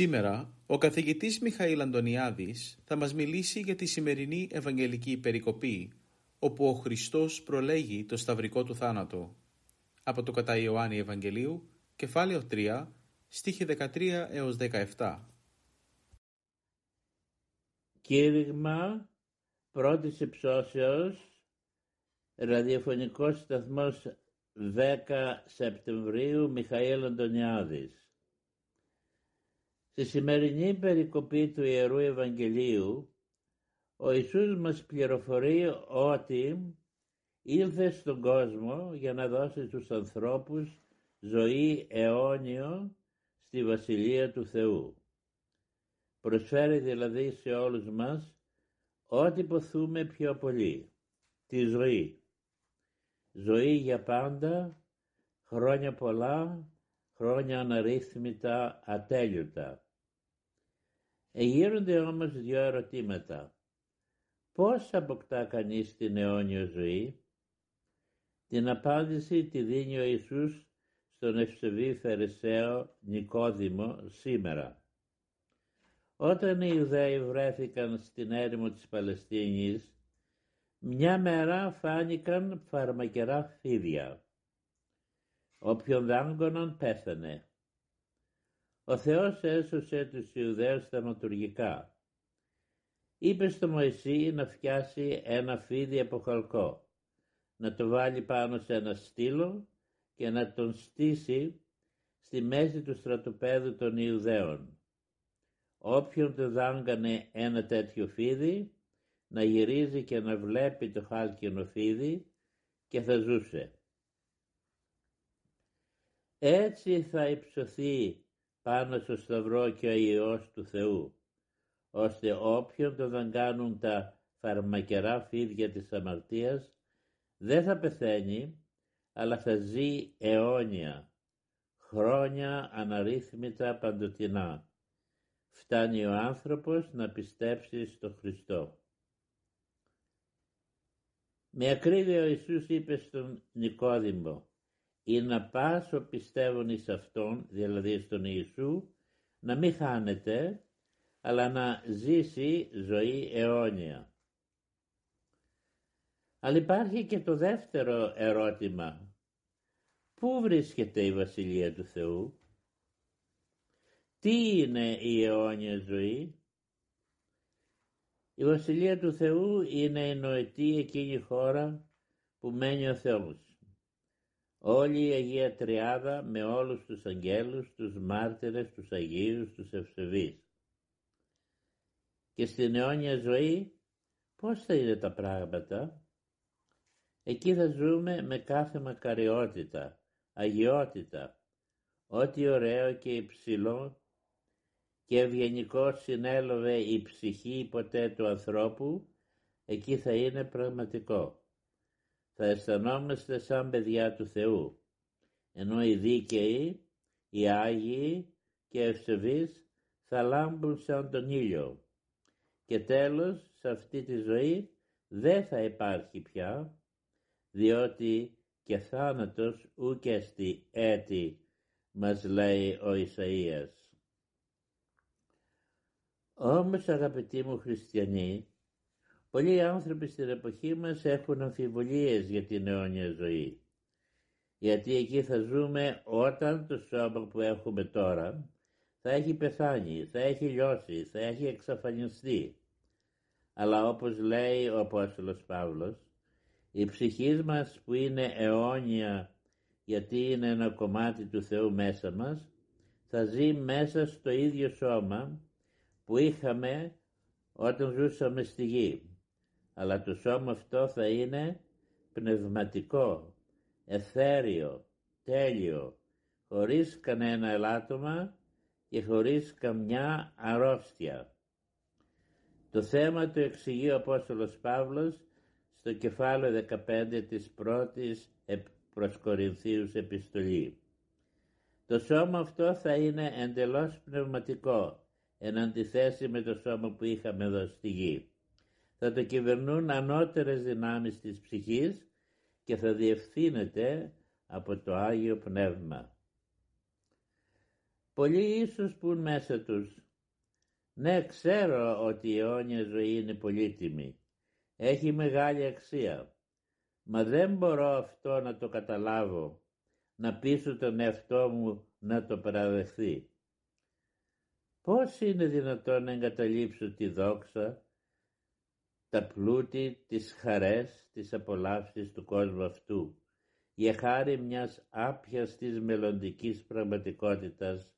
Σήμερα ο καθηγητής Μιχαήλ Αντωνιάδης θα μας μιλήσει για τη σημερινή Ευαγγελική Περικοπή όπου ο Χριστός προλέγει το σταυρικό του θάνατο. Από το κατά Ιωάννη Ευαγγελίου, κεφάλαιο 3, στίχη 13 έως 17. Κήρυγμα πρώτης υψώσεως, ραδιοφωνικός σταθμός 10 Σεπτεμβρίου, Μιχαήλ Αντωνιάδης. Στη σημερινή περικοπή του Ιερού Ευαγγελίου, ο Ιησούς μας πληροφορεί ότι ήλθε στον κόσμο για να δώσει στους ανθρώπους ζωή αιώνιο στη Βασιλεία του Θεού. Προσφέρει δηλαδή σε όλους μας ό,τι ποθούμε πιο πολύ, τη ζωή. Ζωή για πάντα, χρόνια πολλά, χρόνια αναρρύθμιτα, ατέλειωτα. Εγείρονται όμως δύο ερωτήματα. Πώς αποκτά κανείς την αιώνια ζωή; Την απάντηση τη δίνει ο Ιησούς στον ευσεβή Φαρισαίο Νικόδημο σήμερα. Όταν οι Ιουδαίοι βρέθηκαν στην έρημο της Παλαιστίνης, μια μέρα φάνηκαν φαρμακερά φίδια. Όποιον δάγκωναν πέθανε. Ο Θεός έσωσε τους Ιουδαίους θαυματουργικά. Είπε στο Μωυσή να φτιάσει ένα φίδι από χαλκό, να το βάλει πάνω σε ένα στήλο και να τον στήσει στη μέση του στρατοπέδου των Ιουδαίων. Όποιον το δάγκανε ένα τέτοιο φίδι, να γυρίζει και να βλέπει το χάλκινο φίδι και θα ζούσε. Έτσι θα υψωθεί πάνω στο σταυρό και ο Υιός του Θεού, ώστε όποιον το δαγκάνουν τα φαρμακερά φίδια της αμαρτίας, δεν θα πεθαίνει, αλλά θα ζει αιώνια, χρόνια αναρρύθμιτα παντοτινά. Φτάνει ο άνθρωπος να πιστέψει στο Χριστό. Με ακρίβεια ο Ιησούς είπε στον Νικόδημο ή να πάσο πιστεύουν εις Αυτόν, δηλαδή στον Ιησού, να μην χάνεται, αλλά να ζήσει ζωή αιώνια. Αλλά υπάρχει και το δεύτερο ερώτημα. Πού βρίσκεται η Βασιλεία του Θεού; Τι είναι η αιώνια ζωή; Η Βασιλεία του Θεού είναι η νοητή εκείνη χώρα που μένει ο Θεός. Όλη η Αγία Τριάδα με όλους τους αγγέλους, τους μάρτυρες, τους Αγίους, τους ευσεβείς. Και στην αιώνια ζωή πώς θα είναι τα πράγματα; Εκεί θα ζούμε με κάθε μακαριότητα, αγιότητα, ό,τι ωραίο και υψηλό και ευγενικό συνέλαβε η ψυχή ποτέ του ανθρώπου, εκεί θα είναι πραγματικό θα αισθανόμαστε σαν παιδιά του Θεού, ενώ οι δίκαιοι, οι Άγιοι και ευσεβείς θα λάμπουν σαν τον ήλιο. Και τέλος, σε αυτή τη ζωή δεν θα υπάρχει πια, διότι και θάνατος στη έτη, μας λέει ο Ισαΐας. Όμως αγαπητοί μου χριστιανοί, Πολλοί άνθρωποι στην εποχή μας έχουν αμφιβολίες για την αιώνια ζωή. Γιατί εκεί θα ζούμε όταν το σώμα που έχουμε τώρα θα έχει πεθάνει, θα έχει λιώσει, θα έχει εξαφανιστεί. Αλλά όπως λέει ο Απόστολος Παύλος, η ψυχή μας που είναι αιώνια γιατί είναι ένα κομμάτι του Θεού μέσα μας, θα ζει μέσα στο ίδιο σώμα που είχαμε όταν ζούσαμε στη γη. Αλλά το σώμα αυτό θα είναι πνευματικό, εθέριο, τέλειο, χωρίς κανένα ελάττωμα και χωρίς καμιά αρρώστια. Το θέμα το εξηγεί ο Απόστολος Παύλος στο κεφάλαιο 15 της πρώτης προς Κορινθίους επιστολή. Το σώμα αυτό θα είναι εντελώς πνευματικό, εν αντιθέσει με το σώμα που είχαμε εδώ στη γη. Θα το κυβερνούν ανώτερες δυνάμεις της ψυχής και θα διευθύνεται από το Άγιο Πνεύμα. Πολλοί ίσως πούν μέσα τους «Ναι, ξέρω ότι η αιώνια ζωή είναι πολύτιμη. Έχει μεγάλη αξία. Μα δεν μπορώ αυτό να το καταλάβω, να πείσω τον εαυτό μου να το παραδεχθεί. Πώς είναι δυνατόν να εγκαταλείψω τη δόξα, τα πλούτη, τις χαρές, τις απολαύσεις του κόσμου αυτού, για χάρη μιας άπιαστης μελλοντικής πραγματικότητας,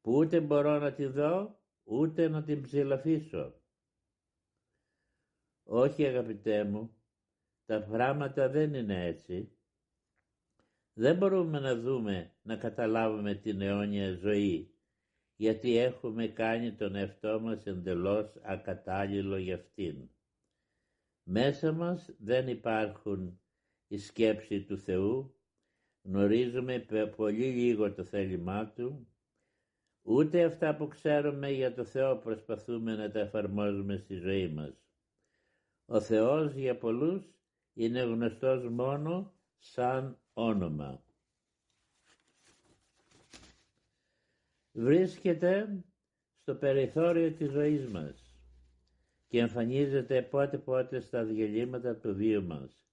που ούτε μπορώ να τη δω, ούτε να την ψηλαφίσω. Όχι αγαπητέ μου, τα πράγματα δεν είναι έτσι. Δεν μπορούμε να δούμε, να καταλάβουμε την αιώνια ζωή, γιατί έχουμε κάνει τον εαυτό μας εντελώς ακατάλληλο για αυτήν. Μέσα μας δεν υπάρχουν η σκέψη του Θεού, γνωρίζουμε πολύ λίγο το θέλημά Του, ούτε αυτά που ξέρουμε για το Θεό προσπαθούμε να τα εφαρμόζουμε στη ζωή μας. Ο Θεός για πολλούς είναι γνωστός μόνο σαν όνομα. Βρίσκεται στο περιθώριο της ζωής μας και εμφανίζεται πότε πότε στα διαλύματα του βίου μας.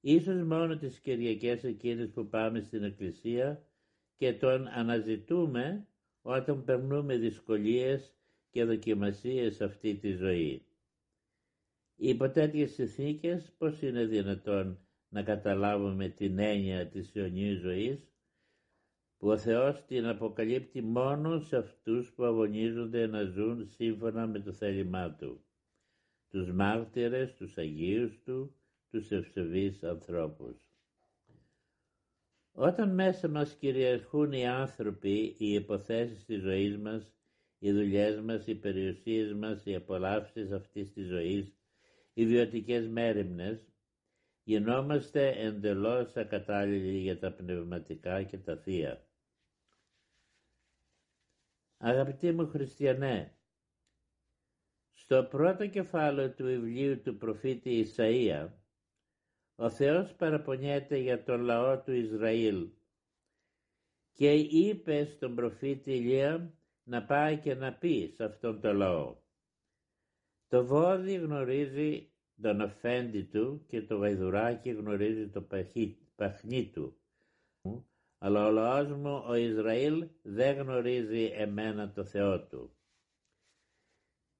Ίσως μόνο τις Κυριακές εκείνες που πάμε στην Εκκλησία και τον αναζητούμε όταν περνούμε δυσκολίες και δοκιμασίες αυτή τη ζωή. Υπό τέτοιες συνθήκες πώς είναι δυνατόν να καταλάβουμε την έννοια της αιωνίου ζωής; Που ο Θεός την αποκαλύπτει μόνος σε αυτούς που αγωνίζονται να ζουν σύμφωνα με το θέλημά Του, τους μάρτυρες, τους Αγίους Του, τους ευσεβείς ανθρώπους. Όταν μέσα μας κυριαρχούν οι άνθρωποι, οι υποθέσεις της ζωής μας, οι δουλειές μας, οι περιουσίες μας, οι απολαύσεις αυτής της ζωής, ιδιωτικές μέρημνες, γινόμαστε εντελώς ακατάλληλοι για τα πνευματικά και τα θεία. Αγαπητοί μου χριστιανέ, στο πρώτο κεφάλαιο του βιβλίου του προφήτη Ισαΐα, ο Θεός παραπονιέται για τον λαό του Ισραήλ και είπε στον προφήτη Ηλία να πάει και να πει σε αυτόν τον λαό το βόδι γνωρίζει τον αφέντη του και το γαϊδουράκι γνωρίζει το παχνί του. Αλλά ο λαός μου ο Ισραήλ δεν γνωρίζει εμένα το Θεό του.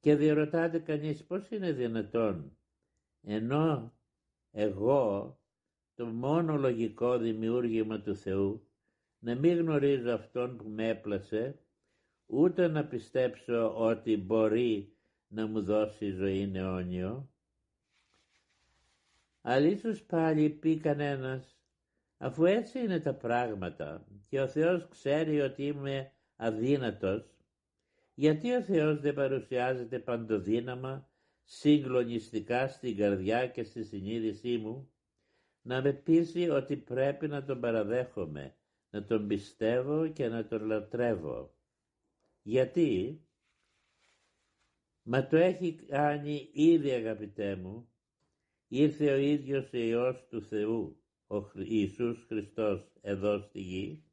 Και διερωτάται κανείς πώς είναι δυνατόν ενώ εγώ το μόνο λογικό δημιούργημα του Θεού να μην γνωρίζω Αυτόν που με έπλασε ούτε να πιστέψω ότι μπορεί να μου δώσει ζωή αιώνιο. Αλλά ίσως πάλι πει κανένας, αφού έτσι είναι τα πράγματα και ο Θεός ξέρει ότι είμαι αδύνατος, γιατί ο Θεός δεν παρουσιάζεται παντοδύναμα, συγκλονιστικά στην καρδιά και στη συνείδησή μου, να με πείσει ότι πρέπει να τον παραδέχομαι, να τον πιστεύω και να τον λατρεύω. Γιατί; Μα το έχει κάνει ήδη αγαπητέ μου. Ήρθε ο ίδιος ο Υιός του Θεού, ο Ιησούς Χριστός εδώ στη γη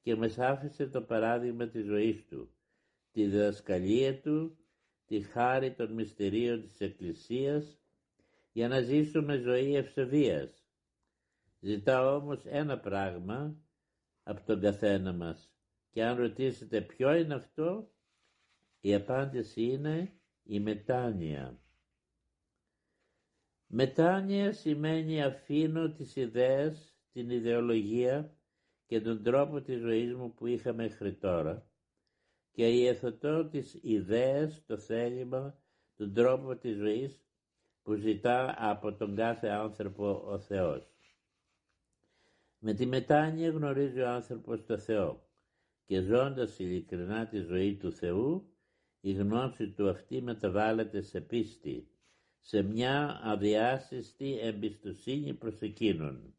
και μας άφησε το παράδειγμα της ζωής Του, τη διδασκαλία Του, τη χάρη των μυστηρίων της Εκκλησίας για να ζήσουμε ζωή ευσεβίας. Ζητά όμως ένα πράγμα από τον καθένα μας και αν ρωτήσετε ποιο είναι αυτό, η απάντηση είναι η μετάνοια. Μετάνοια σημαίνει αφήνω τις ιδέες, την ιδεολογία και τον τρόπο της ζωής μου που είχα μέχρι τώρα και υιοθετώ τις ιδέες, το θέλημα, τον τρόπο της ζωής που ζητά από τον κάθε άνθρωπο ο Θεός. Με τη μετάνοια γνωρίζει ο άνθρωπος το Θεό και ζώντας ειλικρινά τη ζωή του Θεού, η γνώση του αυτή μεταβάλλεται σε πίστη, σε μια αδιάσυστη εμπιστοσύνη προς εκείνον.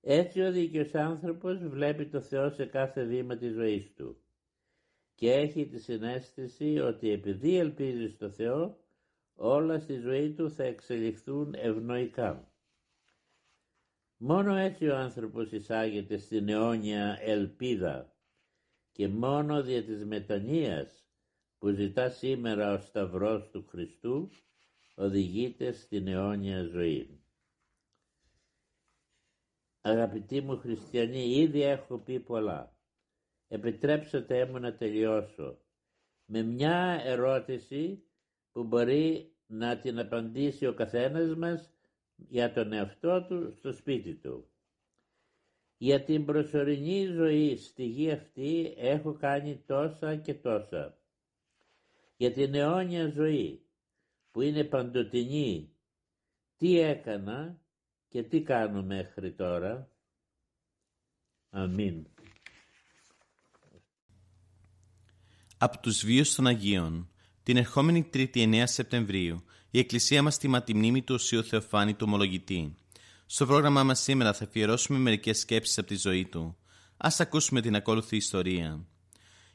Έτσι ο δίκαιος άνθρωπος βλέπει το Θεό σε κάθε βήμα της ζωής του και έχει τη συνέστηση ότι επειδή ελπίζει στο Θεό όλα στη ζωή του θα εξελιχθούν ευνοϊκά. Μόνο έτσι ο άνθρωπος εισάγεται στην αιώνια ελπίδα και μόνο δια της μετανοίας που ζητά σήμερα ο Σταυρός του Χριστού οδηγείται στην αιώνια ζωή. Αγαπητοί μου χριστιανοί, ήδη έχω πει πολλά. Επιτρέψτε μου να τελειώσω με μια ερώτηση που μπορεί να την απαντήσει ο καθένας μας για τον εαυτό του στο σπίτι του. Για την προσωρινή ζωή στη γη αυτή έχω κάνει τόσα και τόσα. Για την αιώνια ζωή που είναι παντοτινή, τι έκανα και τι κάνω μέχρι τώρα. Αμήν. Από τους βίους των Αγίων, την ερχόμενη 3η 9 Σεπτεμβρίου, η Εκκλησία μας τιμά τη μνήμη του Οσίου Θεοφάνη του Ομολογητή. Στο πρόγραμμά μας σήμερα θα αφιερώσουμε μερικές σκέψεις από τη ζωή του. Ας ακούσουμε την ακόλουθη ιστορία.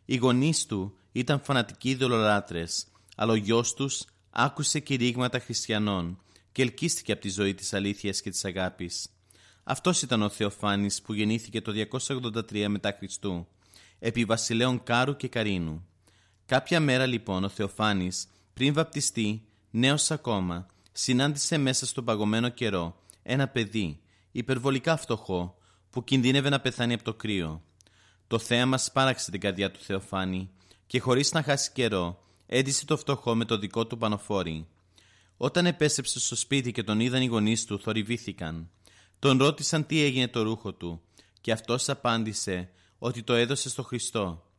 Οι γονείς του ήταν φανατικοί ειδωλολάτρες, αλλά ο γιος τους άκουσε κηρύγματα χριστιανών και ελκύστηκε από τη ζωή της αλήθειας και της αγάπης. Αυτός ήταν ο Θεοφάνης που γεννήθηκε το 283 μετά Χριστού, επί βασιλέων Κάρου και Καρίνου. Κάποια μέρα λοιπόν ο Θεοφάνης, πριν βαπτιστεί, νέος ακόμα, συνάντησε μέσα στον παγωμένο καιρό ένα παιδί, υπερβολικά φτωχό, που κινδύνευε να πεθάνει από το κρύο. Το θέαμα σπάραξε την καρδιά του Θεοφάνη και χωρίς να χάσει καιρό, έντυσε το φτωχό με το δικό του πανοφόρι. Όταν επέστρεψε στο σπίτι και τον είδαν οι γονείς του, θορυβήθηκαν. Τον ρώτησαν τι έγινε το ρούχο του και αυτός απάντησε ότι το έδωσε στο Χριστό.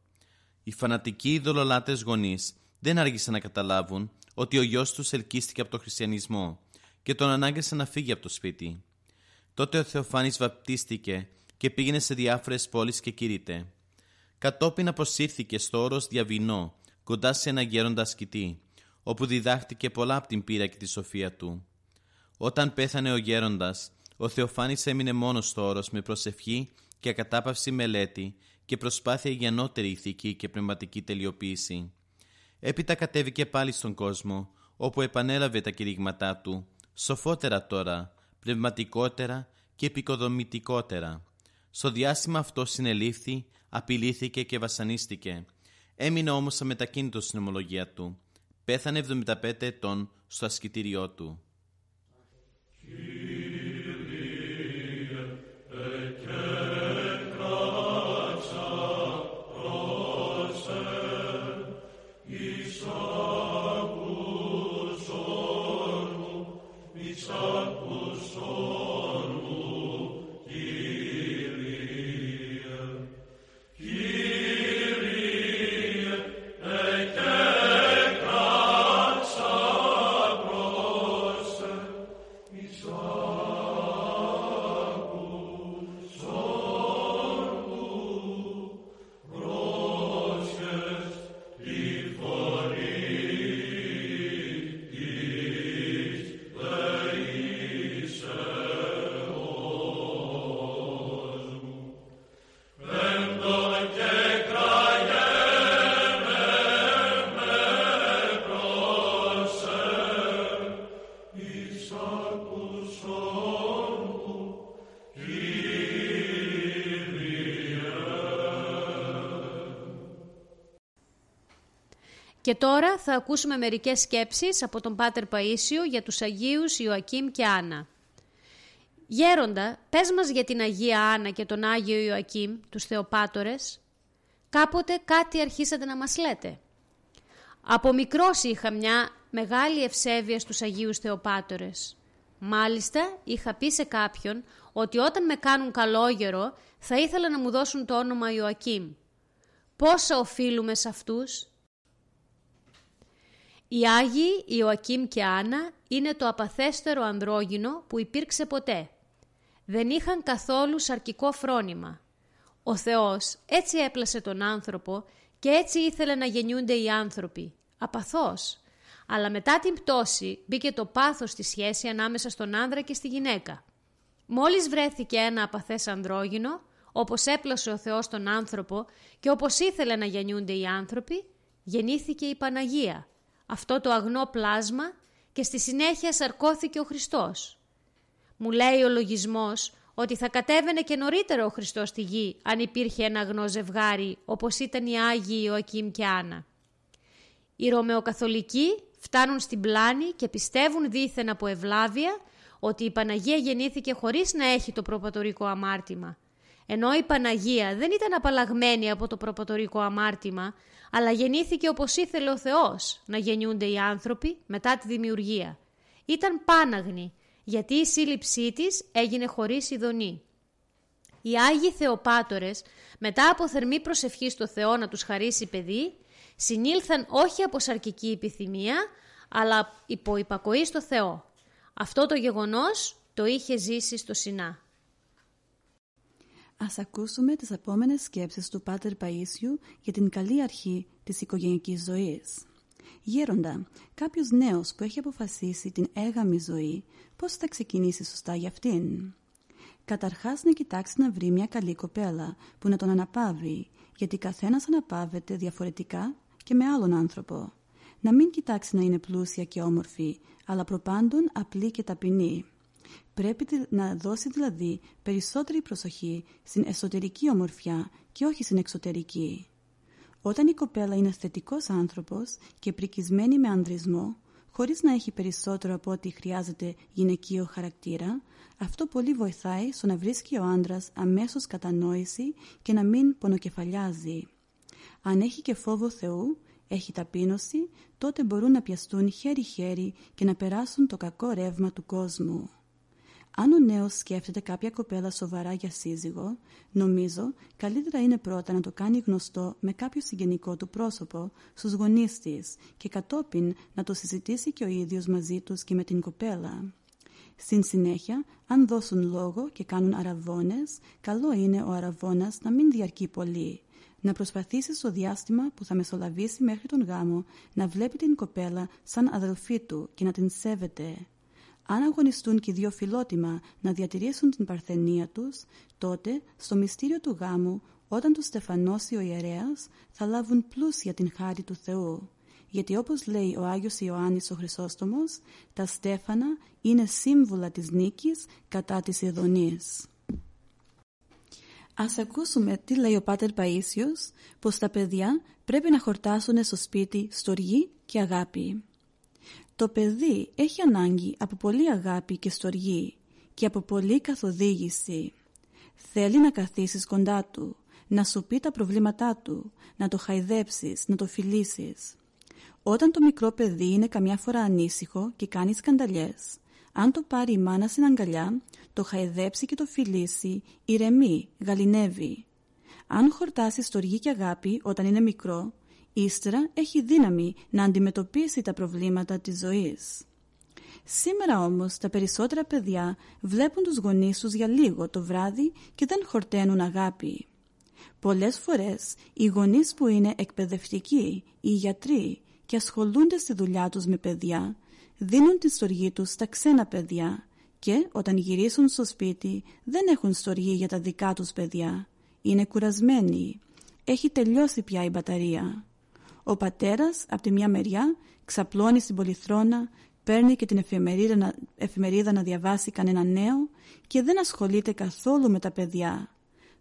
Οι φανατικοί ειδωλολάτες γονείς δεν άργησαν να καταλάβουν ότι ο γιος τους ελκύστηκε από τον χριστιανισμό και τον ανάγκασε να φύγει από το σπίτι. Τότε ο Θεοφάνης βαπτίστηκε και πήγαινε σε διάφορες πόλεις και κηρύτε. Κατόπιν αποσύρθηκε στο όρος Διαβινό, κοντά σε ένα γέροντα ασκητή, όπου διδάχτηκε πολλά από την πείρα και τη σοφία του. Όταν πέθανε ο γέροντας, ο Θεοφάνης έμεινε μόνος στο όρος με προσευχή και ακατάπαυση μελέτη και προσπάθεια για νότερη ηθική και πνευματική τελειοποίηση. Έπειτα κατέβηκε πάλι στον κόσμο, όπου επανέλαβε τα κηρύγματά του, σοφότερα τώρα, πνευματικότερα και επικοδομητικότερα. Στο διάστημα αυτό συνελήφθη, απειλήθηκε και βασανίστηκε. Έμεινε όμως αμετακίνητος στην ομολογία του. Πέθανε 75 ετών στο ασκητήριό του. Και τώρα θα ακούσουμε μερικές σκέψεις από τον Πάτερ Παΐσιο για τους Αγίους Ιωακήμ και Άννα. Γέροντα, πες μας για την Αγία Άννα και τον Άγιο Ιωακήμ, τους Θεοπάτορες. Κάποτε κάτι αρχίσατε να μας λέτε. Από μικρός είχα μια μεγάλη ευσέβεια στους Αγίους Θεοπάτορες. Μάλιστα, είχα πει σε κάποιον ότι όταν με κάνουν καλόγερο θα ήθελα να μου δώσουν το όνομα Ιωακήμ. Πόσα οφείλουμε σε αυτούς; Οι Άγιοι Ιωακήμ και Άννα είναι το απαθέστερο ανδρόγυνο που υπήρξε ποτέ. Δεν είχαν καθόλου σαρκικό φρόνημα. Ο Θεός έτσι έπλασε τον άνθρωπο και έτσι ήθελε να γεννιούνται οι άνθρωποι, απαθώς. Αλλά μετά την πτώση μπήκε το πάθος στη σχέση ανάμεσα στον άνδρα και στη γυναίκα. Μόλις βρέθηκε ένα απαθές ανδρόγυνο, όπως έπλασε ο Θεός τον άνθρωπο και όπως ήθελε να γεννιούνται οι άνθρωποι, γεννήθηκε η Παναγία, αυτό το αγνό πλάσμα και στη συνέχεια σαρκώθηκε ο Χριστός. Μου λέει ο λογισμός ότι θα κατέβαινε και νωρίτερο ο Χριστός στη γη αν υπήρχε ένα αγνό ζευγάρι όπως ήταν οι Άγιοι Ιωακήμ και Άννα. Οι Ρωμαιοκαθολικοί φτάνουν στην πλάνη και πιστεύουν δήθεν από ευλάβεια ότι η Παναγία γεννήθηκε χωρίς να έχει το προπατορικό αμάρτημα. Ενώ η Παναγία δεν ήταν απαλλαγμένη από το προπατορικό αμάρτημα, αλλά γεννήθηκε όπως ήθελε ο Θεός να γεννιούνται οι άνθρωποι μετά τη δημιουργία. Ήταν πάναγνη, γιατί η σύλληψή της έγινε χωρίς ειδονή. Οι Άγιοι Θεοπάτορες, μετά από θερμή προσευχή στο Θεό να τους χαρίσει παιδί, συνήλθαν όχι από σαρκική επιθυμία, αλλά υπό υπακοή στο Θεό. Αυτό το γεγονός το είχε ζήσει στο Σινά. Ας ακούσουμε τις επόμενες σκέψεις του Πάτερ Παΐσιου για την καλή αρχή της οικογενειακής ζωής. Γέροντα, κάποιος νέος που έχει αποφασίσει την έγαμη ζωή, πώς θα ξεκινήσει σωστά για αυτήν; Καταρχάς να κοιτάξει να βρει μια καλή κοπέλα που να τον αναπαύει, γιατί καθένας αναπαύεται διαφορετικά και με άλλον άνθρωπο. Να μην κοιτάξει να είναι πλούσια και όμορφη, αλλά προπάντων απλή και ταπεινή. Πρέπει να δώσει δηλαδή περισσότερη προσοχή στην εσωτερική ομορφιά και όχι στην εξωτερική. Όταν η κοπέλα είναι θετικός άνθρωπος και πρικισμένη με ανδρισμό, χωρίς να έχει περισσότερο από ό,τι χρειάζεται γυναικείο χαρακτήρα, αυτό πολύ βοηθάει στο να βρίσκει ο άντρας αμέσως κατανόηση και να μην πονοκεφαλιάζει. Αν έχει και φόβο Θεού, έχει ταπείνωση, τότε μπορούν να πιαστούν χέρι-χέρι και να περάσουν το κακό ρεύμα του κόσμου. Αν ο νέος σκέφτεται κάποια κοπέλα σοβαρά για σύζυγο, νομίζω καλύτερα είναι πρώτα να το κάνει γνωστό με κάποιο συγγενικό του πρόσωπο στους γονείς της και κατόπιν να το συζητήσει και ο ίδιος μαζί τους και με την κοπέλα. Στην συνέχεια, αν δώσουν λόγο και κάνουν αραβώνες, καλό είναι ο αραβώνας να μην διαρκεί πολύ. Να προσπαθήσει στο διάστημα που θα μεσολαβήσει μέχρι τον γάμο να βλέπει την κοπέλα σαν αδελφή του και να την σέβεται. Αν αγωνιστούν και οι δύο φιλότιμα να διατηρήσουν την παρθενία τους, τότε στο μυστήριο του γάμου, όταν τους στεφανώσει ο ιερέας, θα λάβουν πλούσια την χάρη του Θεού. Γιατί όπως λέει ο Άγιος Ιωάννης ο Χρυσόστομος, τα στέφανα είναι σύμβουλα της νίκης κατά της ειδονής. Ας ακούσουμε τι λέει ο Πάτερ Παΐσιος, πως τα παιδιά πρέπει να χορτάσουν στο σπίτι στοργή και αγάπη. Το παιδί έχει ανάγκη από πολύ αγάπη και στοργή και από πολύ καθοδήγηση. Θέλει να καθίσεις κοντά του, να σου πει τα προβλήματά του, να το χαϊδέψεις, να το φιλήσεις. Όταν το μικρό παιδί είναι καμιά φορά ανήσυχο και κάνει σκανταλιές, αν το πάρει η μάνα στην αγκαλιά, το χαϊδέψει και το φιλήσει, ηρεμεί, γαλινεύει. Αν χορτάσεις στοργή και αγάπη όταν είναι μικρό, ύστερα έχει δύναμη να αντιμετωπίσει τα προβλήματα της ζωής. Σήμερα όμως τα περισσότερα παιδιά βλέπουν τους γονείς τους για λίγο το βράδυ και δεν χορταίνουν αγάπη. Πολλές φορές οι γονείς που είναι εκπαιδευτικοί ή γιατροί και ασχολούνται στη δουλειά τους με παιδιά δίνουν τη στοργή τους στα ξένα παιδιά και όταν γυρίσουν στο σπίτι δεν έχουν στοργή για τα δικά τους παιδιά. Είναι κουρασμένοι. Έχει τελειώσει πια η μπαταρία. Ο πατέρας από τη μια μεριά ξαπλώνει στην πολυθρόνα, παίρνει και την εφημερίδα να, εφημερίδα να διαβάσει κανένα νέο και δεν ασχολείται καθόλου με τα παιδιά.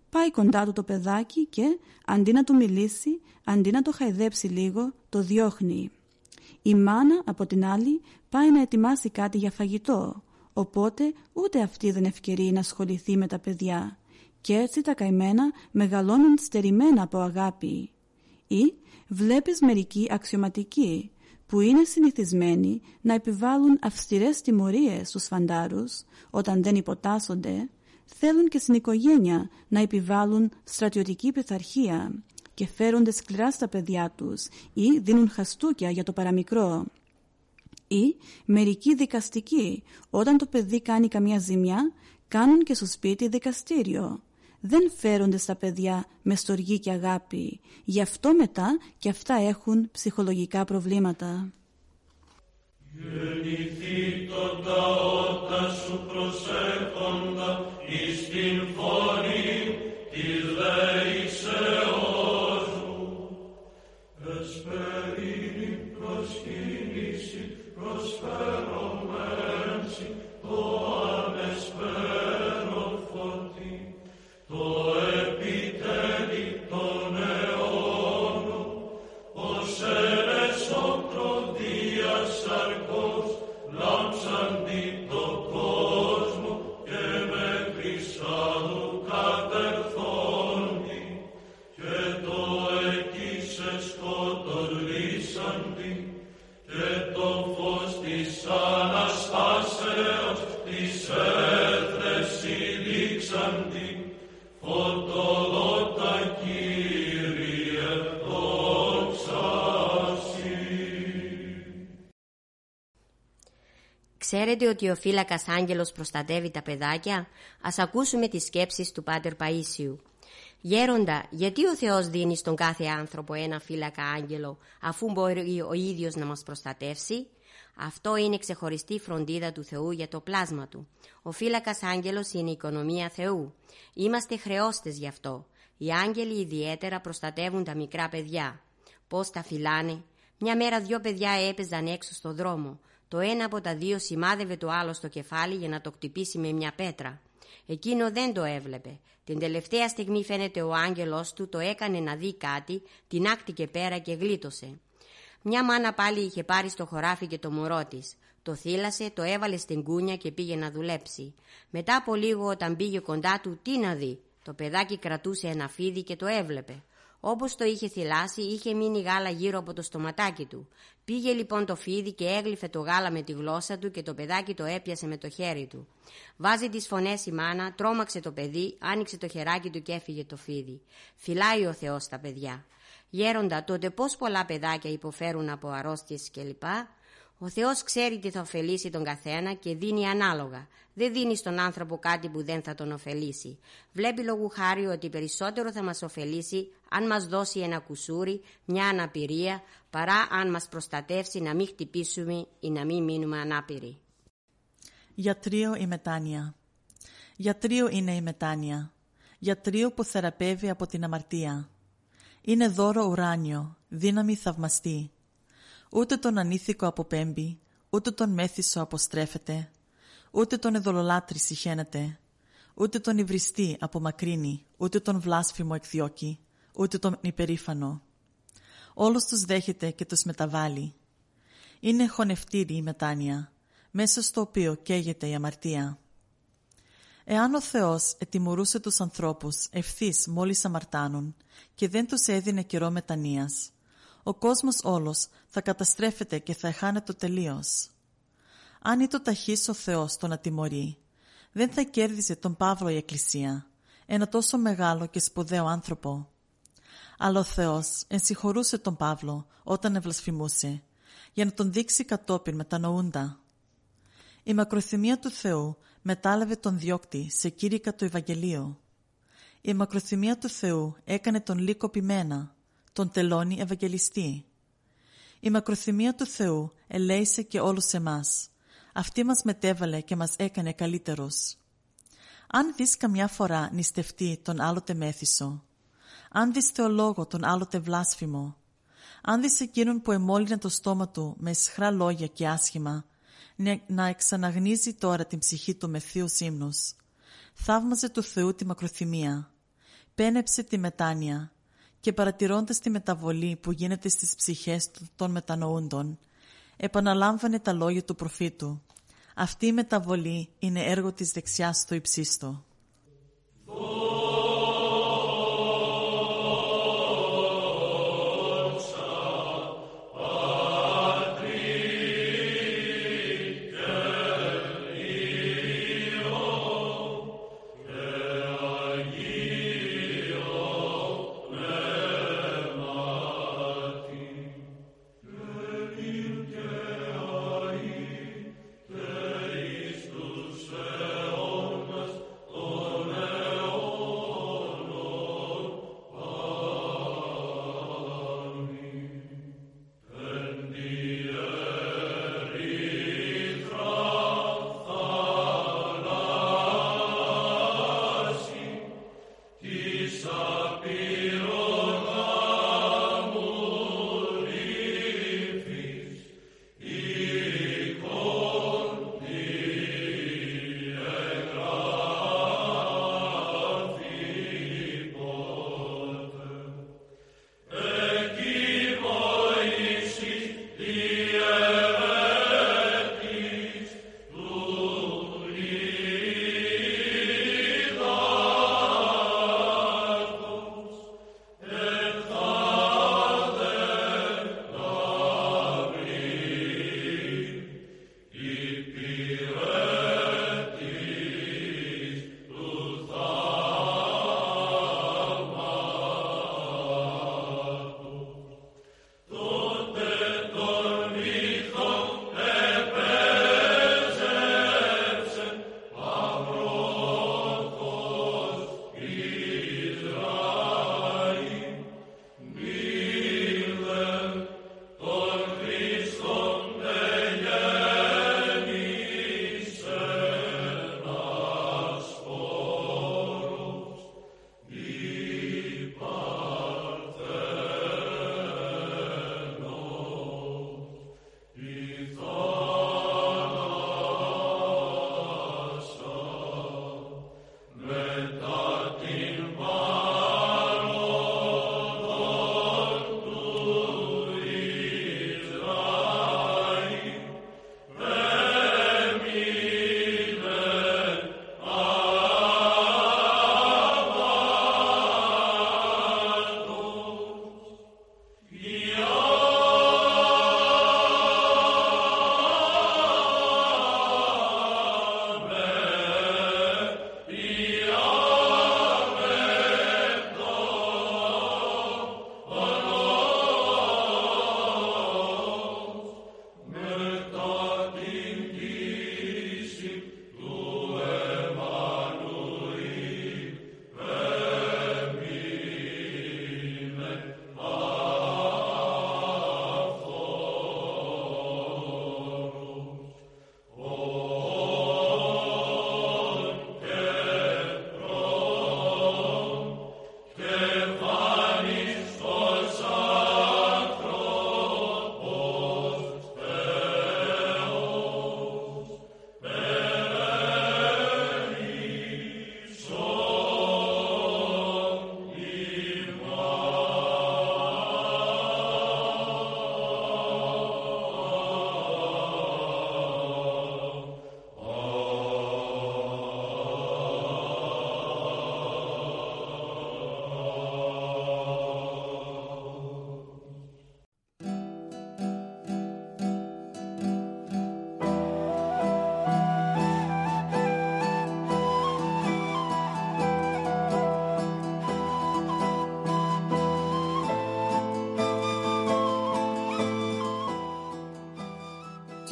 Πάει κοντά του το παιδάκι και αντί να του μιλήσει, αντί να το χαϊδέψει λίγο, το διώχνει. Η μάνα από την άλλη πάει να ετοιμάσει κάτι για φαγητό, οπότε ούτε αυτή δεν ευκαιρεί να ασχοληθεί με τα παιδιά και έτσι τα καημένα μεγαλώνουν στερημένα από αγάπη. Ή βλέπεις μερικοί αξιωματικοί που είναι συνηθισμένοι να επιβάλλουν αυστηρές τιμωρίες στους φαντάρους όταν δεν υποτάσσονται, θέλουν και στην οικογένεια να επιβάλλουν στρατιωτική πειθαρχία και φέρονται σκληρά στα παιδιά τους ή δίνουν χαστούκια για το παραμικρό. Ή μερικοί δικαστικοί, όταν το παιδί κάνει καμιά ζημιά, κάνουν και στο σπίτι δικαστήριο. Δεν φέρονται στα παιδιά με στοργή και αγάπη. Γι' αυτό μετά και αυτά έχουν ψυχολογικά προβλήματα. Γεννηθεί τον τα σου προσέχοντα εις την φωνή της δεήσεώς μου. Εσπερίνη προσκύνηση προσφέρομενση Ξέρετε ότι ο φύλακας άγγελος προστατεύει τα παιδάκια; Ας ακούσουμε τις σκέψεις του Πάτερ Παΐσιου. Γέροντα, γιατί ο Θεός δίνει στον κάθε άνθρωπο ένα φύλακα άγγελο, αφού μπορεί ο ίδιος να μας προστατεύσει; Αυτό είναι ξεχωριστή φροντίδα του Θεού για το πλάσμα του. Ο φύλακας άγγελος είναι η οικονομία Θεού. Είμαστε χρεώστες γι' αυτό. Οι άγγελοι ιδιαίτερα προστατεύουν τα μικρά παιδιά. Πώς τα φυλάνε; Μια μέρα δυο παιδιά έπαιζαν έξω στο δρόμο. Το ένα από τα δύο σημάδευε το άλλο στο κεφάλι για να το κτυπήσει με μια πέτρα. Εκείνο δεν το έβλεπε. Την τελευταία στιγμή φαίνεται ο άγγελος του το έκανε να δει κάτι, την άκτηκε πέρα και γλίτωσε. Μια μάνα πάλι είχε πάρει στο χωράφι και το μωρό της. Το θύλασε, το έβαλε στην κούνια και πήγε να δουλέψει. Μετά από λίγο όταν πήγε κοντά του, τι να δει. Το παιδάκι κρατούσε ένα φίδι και το έβλεπε. Όπως το είχε θυλάσει, είχε μείνει γάλα γύρω από το στοματάκι του. Πήγε λοιπόν το φίδι και έγλυφε το γάλα με τη γλώσσα του και το παιδάκι το έπιασε με το χέρι του. Βάζει τις φωνές η μάνα, τρόμαξε το παιδί, άνοιξε το χεράκι του και έφυγε το φίδι. Φυλάει ο Θεός τα παιδιά. Γέροντα, τότε πώς πολλά παιδάκια υποφέρουν από αρρώστιες κλπ. Ο Θεός ξέρει τι θα ωφελήσει τον καθένα και δίνει ανάλογα. Δεν δίνει στον άνθρωπο κάτι που δεν θα τον ωφελήσει. Βλέπει λόγου χάρη ότι περισσότερο θα μας ωφελήσει αν μας δώσει ένα κουσούρι, μια αναπηρία, παρά αν μας προστατεύσει να μην χτυπήσουμε ή να μην μείνουμε ανάπηροι. Γιατρείο η μετάνοια. Γιατρείο είναι η μετάνοια. Γιατρείο που θεραπεύει από την αμαρτία. Είναι δώρο ουράνιο, δύναμη θαυμαστή. Ούτε τον ανήθικο αποπέμπει, ούτε τον μέθησο αποστρέφεται, ούτε τον εδωλολάτρη συχαίνεται, ούτε τον υβριστή απομακρύνει, ούτε τον βλάσφημο εκδιώκει, ούτε τον υπερήφανο. Όλους τους δέχεται και τους μεταβάλλει. Είναι χωνευτήρη η μετάνοια, μέσα στο οποίο καίγεται η αμαρτία. Εάν ο Θεός ετιμωρούσε τους ανθρώπους ευθύς μόλις αμαρτάνουν και δεν τους έδινε καιρό μετανοίας, ο κόσμος όλος θα καταστρέφεται και θα εχάνεται τελείως. Αν ήταν ταχύς ο Θεός το να τιμωρεί, δεν θα κέρδιζε τον Παύλο η Εκκλησία, ένα τόσο μεγάλο και σπουδαίο άνθρωπο. Αλλά ο Θεός ενσυχωρούσε τον Παύλο όταν ευλασφημούσε, για να τον δείξει κατόπιν μετανοούντα. Η μακροθυμία του Θεού μετάλαβε τον διώκτη σε κήρυκα του Ευαγγελίου. Η μακροθυμία του Θεού έκανε τον λύκο πειμένα, τον τελώνει Ευαγγελιστή. Η μακροθυμία του Θεού ελέησε και όλους εμάς. Αυτή μας μετέβαλε και μας έκανε καλύτερους. Αν δεις καμιά φορά νηστευτεί τον άλλοτε μέθησο, αν δεις θεολόγο τον άλλοτε βλάσφημο, αν δεις εκείνον που εμόλυνε το στόμα του με ισχρά λόγια και άσχημα, να εξαναγνίζει τώρα την ψυχή του με θείους ύμνους. Θαύμαζε του Θεού τη μακροθυμία. Πένεψε τη μετάνοια και παρατηρώντας τη μεταβολή που γίνεται στις ψυχές των μετανοούντων, επαναλάμβανε τα λόγια του προφήτου. Αυτή η μεταβολή είναι έργο της δεξιάς στο υψίστο.